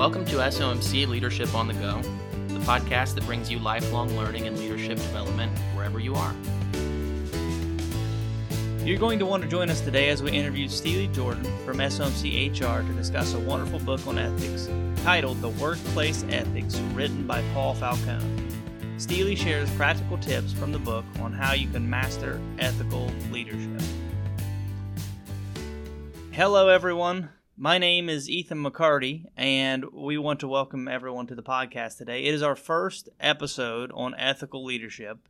Welcome to SOMC Leadership on the Go, the podcast that brings you lifelong learning and leadership development wherever you are. You're going to want to join us today as we interview Steelee Jordan from SOMC HR to discuss a wonderful book on ethics titled The Workplace Ethics, written by Paul Falcone. Steelee shares practical tips from the book on how you can master ethical leadership. Hello, everyone. My name is Ethan McCarty, and we want to welcome everyone to the podcast today. It is our first episode on ethical leadership,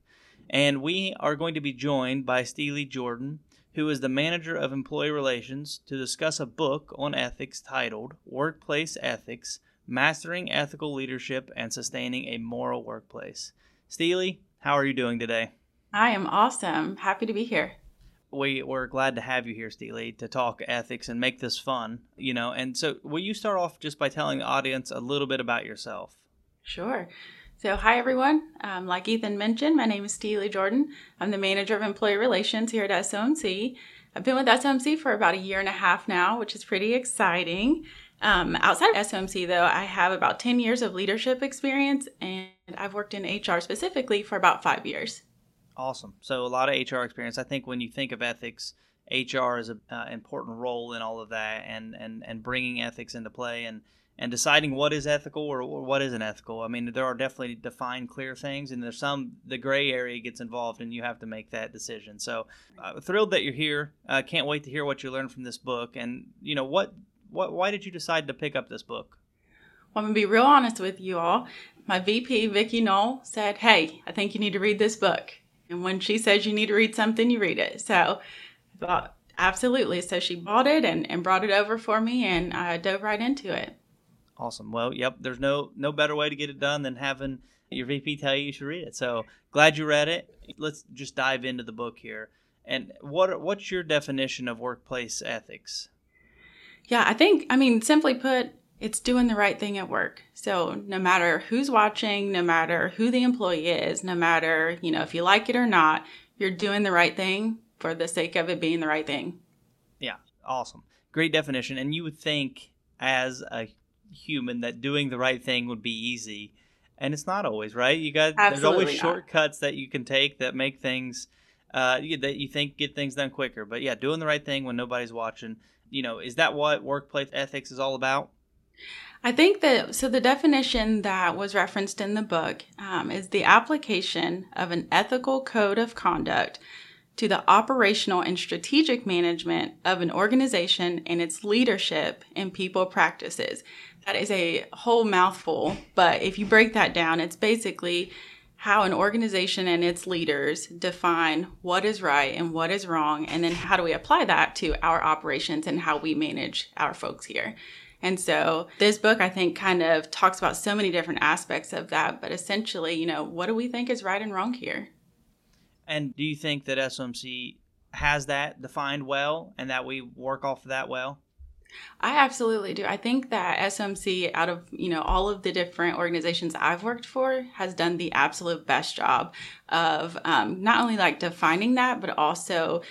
and we are going to be joined by Steelee Jordan, who is the manager of employee relations, to discuss a book on ethics titled Workplace Ethics Mastering Ethical Leadership and Sustaining a Moral Workplace. Steelee, how are you doing today? I am awesome. Happy to be here we we're glad to have you here, Steelee, to talk ethics and make this fun. You know, and so will you start off just by telling the audience a little bit about yourself? Sure. So, hi everyone. Um, like Ethan mentioned, my name is Steelee Jordan. I'm the manager of employee relations here at SOMC. I've been with SOMC for about a year and a half now, which is pretty exciting. Um, outside of SOMC, though, I have about 10 years of leadership experience and I've worked in HR specifically for about five years. Awesome. So a lot of HR experience. I think when you think of ethics, HR is an uh, important role in all of that, and and and bringing ethics into play and and deciding what is ethical or, or what isn't ethical. I mean, there are definitely defined, clear things, and there's some the gray area gets involved, and you have to make that decision. So, uh, thrilled that you're here. Uh, can't wait to hear what you learned from this book, and you know what what why did you decide to pick up this book? Well, I'm gonna be real honest with you all. My VP, Vicky Knoll, said, "Hey, I think you need to read this book." And when she says you need to read something, you read it. So I thought, absolutely. So she bought it and, and brought it over for me, and I dove right into it. Awesome. Well, yep. There's no no better way to get it done than having your VP tell you you should read it. So glad you read it. Let's just dive into the book here. And what what's your definition of workplace ethics? Yeah, I think I mean simply put, it's doing the right thing at work. So no matter who's watching, no matter who the employee is, no matter, you know, if you like it or not, you're doing the right thing for the sake of it being the right thing. Yeah, awesome. Great definition. And you would think as a human that doing the right thing would be easy. And it's not always, right? You got Absolutely there's always not. shortcuts that you can take that make things uh, that you think get things done quicker. But yeah, doing the right thing when nobody's watching, you know, is that what workplace ethics is all about? I think that so the definition that was referenced in the book um, is the application of an ethical code of conduct to the operational and strategic management of an organization and its leadership and people practices. That is a whole mouthful, but if you break that down, it's basically how an organization and its leaders define what is right and what is wrong, and then how do we apply that to our operations and how we manage our folks here. And so this book, I think, kind of talks about so many different aspects of that. But essentially, you know, what do we think is right and wrong here? And do you think that SMC has that defined well and that we work off of that well? I absolutely do. I think that SMC out of you know all of the different organizations I've worked for, has done the absolute best job of um, not only like defining that, but also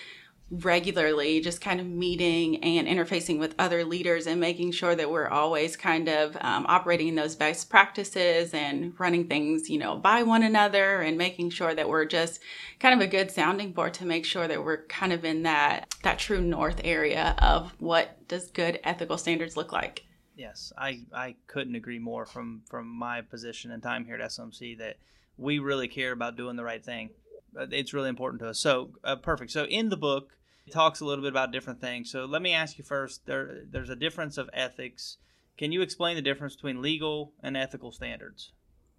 regularly just kind of meeting and interfacing with other leaders and making sure that we're always kind of um, operating those best practices and running things you know by one another and making sure that we're just kind of a good sounding board to make sure that we're kind of in that that true north area of what does good ethical standards look like. Yes i i couldn't agree more from from my position and time here at smc that we really care about doing the right thing. It's really important to us. So uh, perfect. So in the book talks a little bit about different things. So let me ask you first there, there's a difference of ethics. Can you explain the difference between legal and ethical standards?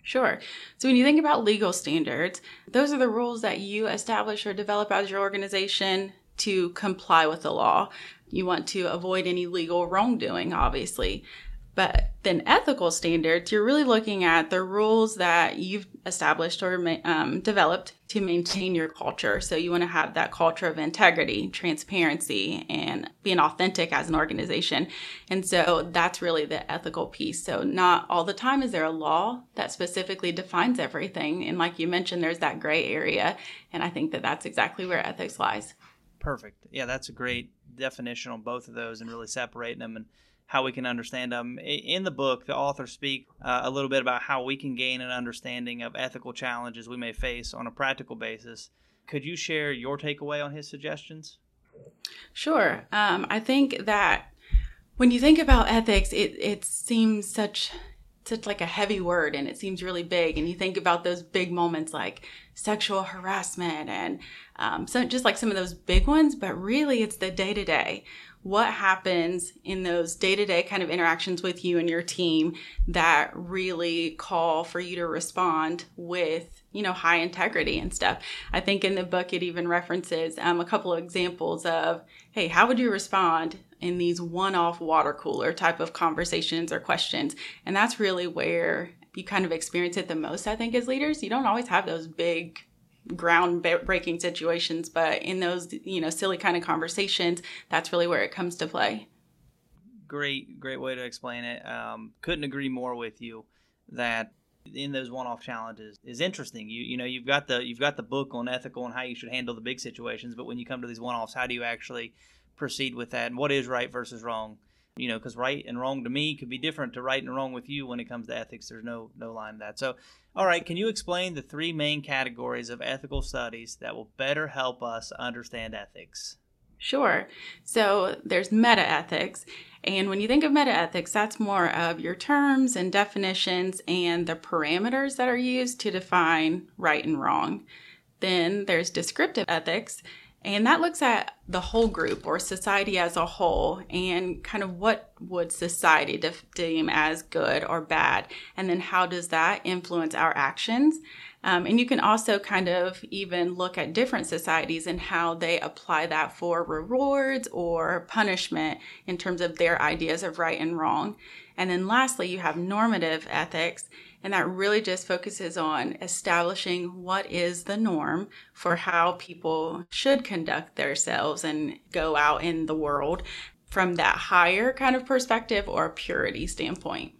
Sure. So when you think about legal standards, those are the rules that you establish or develop as your organization to comply with the law. You want to avoid any legal wrongdoing, obviously. But then ethical standards, you're really looking at the rules that you've established or um, developed to maintain your culture. So you want to have that culture of integrity, transparency, and being authentic as an organization. And so that's really the ethical piece. So not all the time is there a law that specifically defines everything. And like you mentioned, there's that gray area. And I think that that's exactly where ethics lies. Perfect. Yeah, that's a great definition on both of those and really separating them and how we can understand them. In the book, the author speak uh, a little bit about how we can gain an understanding of ethical challenges we may face on a practical basis. Could you share your takeaway on his suggestions? Sure. Um, I think that when you think about ethics, it, it seems such such like a heavy word and it seems really big and you think about those big moments like sexual harassment and um, so just like some of those big ones but really it's the day-to-day what happens in those day-to-day kind of interactions with you and your team that really call for you to respond with you know high integrity and stuff? I think in the book it even references um, a couple of examples of hey how would you respond in these one-off water cooler type of conversations or questions? And that's really where you kind of experience it the most i think as leaders. You don't always have those big ground breaking situations but in those you know silly kind of conversations that's really where it comes to play. Great great way to explain it. Um, couldn't agree more with you that in those one-off challenges is interesting. You you know you've got the you've got the book on ethical and how you should handle the big situations but when you come to these one-offs how do you actually proceed with that? And what is right versus wrong you know because right and wrong to me could be different to right and wrong with you when it comes to ethics there's no no line to that so all right can you explain the three main categories of ethical studies that will better help us understand ethics Sure. So there's meta ethics. And when you think of meta ethics, that's more of your terms and definitions and the parameters that are used to define right and wrong. Then there's descriptive ethics, and that looks at the whole group or society as a whole and kind of what would society deem as good or bad. And then how does that influence our actions? Um, and you can also kind of even look at different societies and how they apply that for rewards or punishment in terms of their ideas of right and wrong. And then lastly, you have normative ethics and that really just focuses on establishing what is the norm for how people should conduct themselves and go out in the world from that higher kind of perspective or purity standpoint.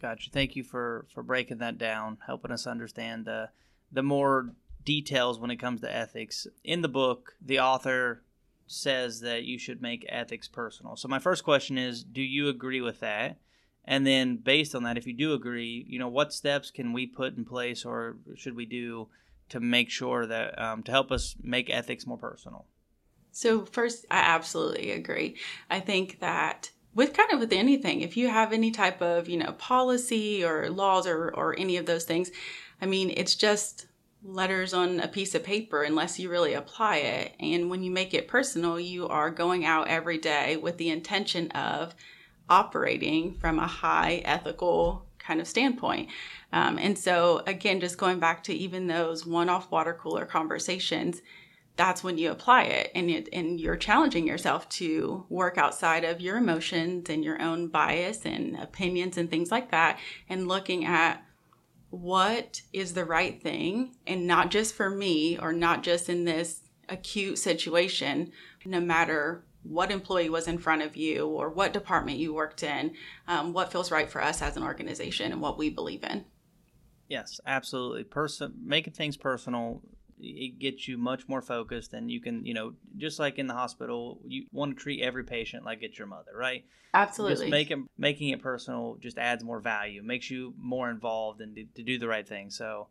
Gotcha. Thank you for for breaking that down, helping us understand the the more details when it comes to ethics. In the book, the author says that you should make ethics personal. So my first question is, do you agree with that? And then based on that, if you do agree, you know, what steps can we put in place or should we do to make sure that um, to help us make ethics more personal? So first, I absolutely agree. I think that with kind of with anything, if you have any type of you know policy or laws or or any of those things, I mean, it's just letters on a piece of paper unless you really apply it. And when you make it personal, you are going out every day with the intention of operating from a high ethical kind of standpoint. Um, and so, again, just going back to even those one off water cooler conversations, that's when you apply it and, it and you're challenging yourself to work outside of your emotions and your own bias and opinions and things like that and looking at what is the right thing and not just for me or not just in this acute situation no matter what employee was in front of you or what department you worked in, um, what feels right for us as an organization and what we believe in. Yes, absolutely. Person making things personal it gets you much more focused and you can you know just like in the hospital you want to treat every patient like it's your mother right absolutely just make it, making it personal just adds more value makes you more involved and to, to do the right thing so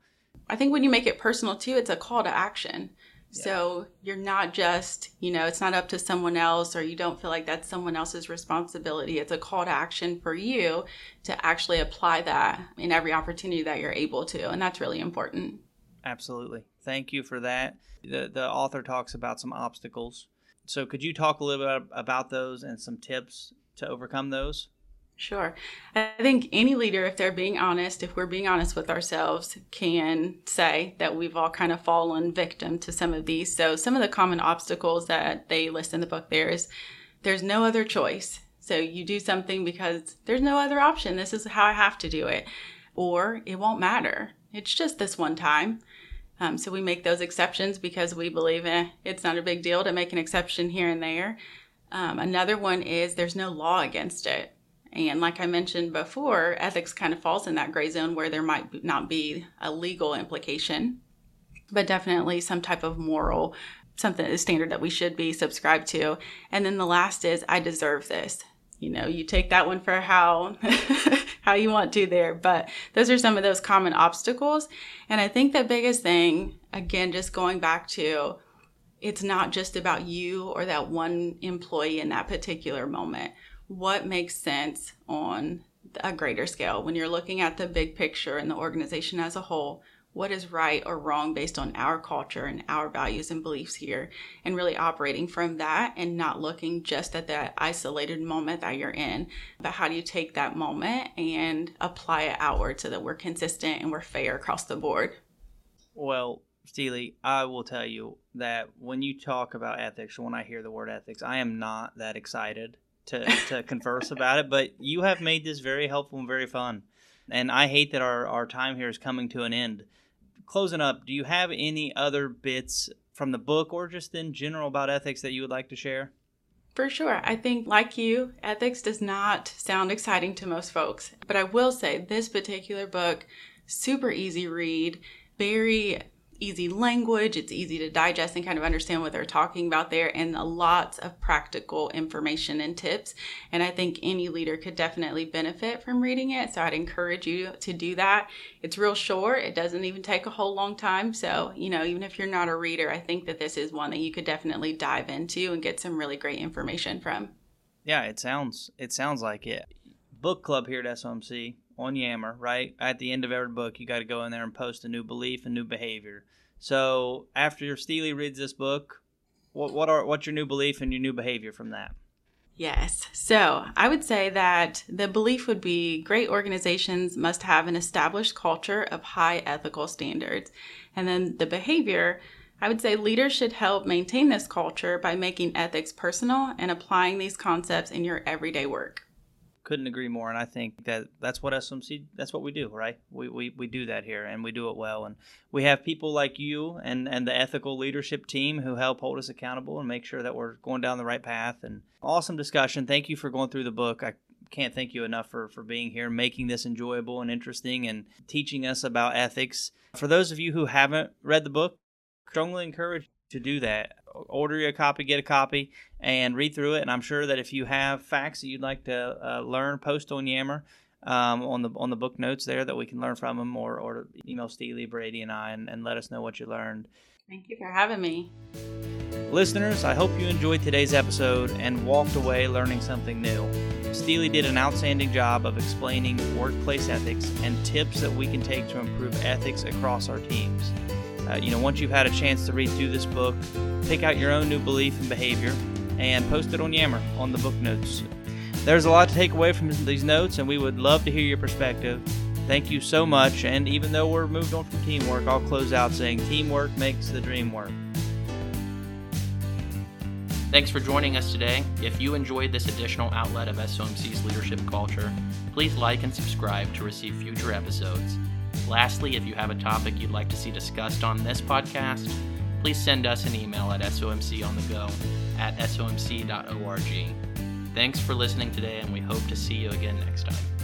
i think when you make it personal too it's a call to action so you're not just, you know, it's not up to someone else or you don't feel like that's someone else's responsibility. It's a call to action for you to actually apply that in every opportunity that you're able to. And that's really important. Absolutely. Thank you for that. The, the author talks about some obstacles. So could you talk a little bit about those and some tips to overcome those? Sure. I think any leader, if they're being honest, if we're being honest with ourselves, can say that we've all kind of fallen victim to some of these. So, some of the common obstacles that they list in the book there is there's no other choice. So, you do something because there's no other option. This is how I have to do it. Or it won't matter. It's just this one time. Um, so, we make those exceptions because we believe eh, it's not a big deal to make an exception here and there. Um, another one is there's no law against it. And like I mentioned before, ethics kind of falls in that gray zone where there might not be a legal implication, but definitely some type of moral, something a standard that we should be subscribed to. And then the last is I deserve this. you know, you take that one for how how you want to there. But those are some of those common obstacles. And I think the biggest thing, again, just going back to it's not just about you or that one employee in that particular moment. What makes sense on a greater scale when you're looking at the big picture and the organization as a whole? what is right or wrong based on our culture and our values and beliefs here, and really operating from that and not looking just at that isolated moment that you're in, but how do you take that moment and apply it outward so that we're consistent and we're fair across the board? Well, Steelee, I will tell you that when you talk about ethics, when I hear the word ethics, I am not that excited to, to converse about it, but you have made this very helpful and very fun. And I hate that our, our time here is coming to an end closing up, do you have any other bits from the book or just in general about ethics that you would like to share? For sure. I think, like you, ethics does not sound exciting to most folks. But I will say this particular book, super easy read, very easy language. It's easy to digest and kind of understand what they're talking about there, and lots of practical information and tips. And I think any leader could definitely benefit from reading it. So I'd encourage you to do that. It's real short, it doesn't even take a whole long time. So, you know, even if you're not a reader, I think that this is one that you could definitely dive into and get some really great information from. Yeah, it sounds it sounds like it. Book club here at SOMC on Yammer, right? At the end of every book, you got to go in there and post a new belief and new behavior. So after Steelee reads this book, what what are what's your new belief and your new behavior from that? Yes. So I would say that the belief would be great organizations must have an established culture of high ethical standards. And then the behavior, I would say leaders should help maintain this culture by making ethics personal and applying these concepts in your everyday work couldn't agree more and i think that that's what smc that's what we do right? We, we, we do that here and we do it well and we have people like you and and the ethical leadership team who help hold us accountable and make sure that we're going down the right path and awesome discussion. Thank you for going through the book. I can't thank you enough for for being here making this enjoyable and interesting and teaching us about ethics. For those of you who haven't read the book strongly encourage to do that order you a copy, get a copy, and read through it. And I'm sure that if you have facts that you'd like to uh, learn, post on Yammer um, on the on the book notes there that we can learn from them, or or email Steelee, Brady, and I, and, and let us know what you learned. Thank you for having me. Listeners, I hope you enjoyed today's episode and walked away learning something new. Steelee did an outstanding job of explaining workplace ethics and tips that we can take to improve ethics across our teams. Uh, you know, once you've had a chance to read through this book, pick out your own new belief and behavior and post it on Yammer on the book notes. There's a lot to take away from these notes, and we would love to hear your perspective. Thank you so much. And even though we're moved on from teamwork, I'll close out saying teamwork makes the dream work. Thanks for joining us today. If you enjoyed this additional outlet of SOMC's leadership culture, please like and subscribe to receive future episodes. Lastly, if you have a topic you'd like to see discussed on this podcast, please send us an email at somconthego at somc.org. Thanks for listening today, and we hope to see you again next time.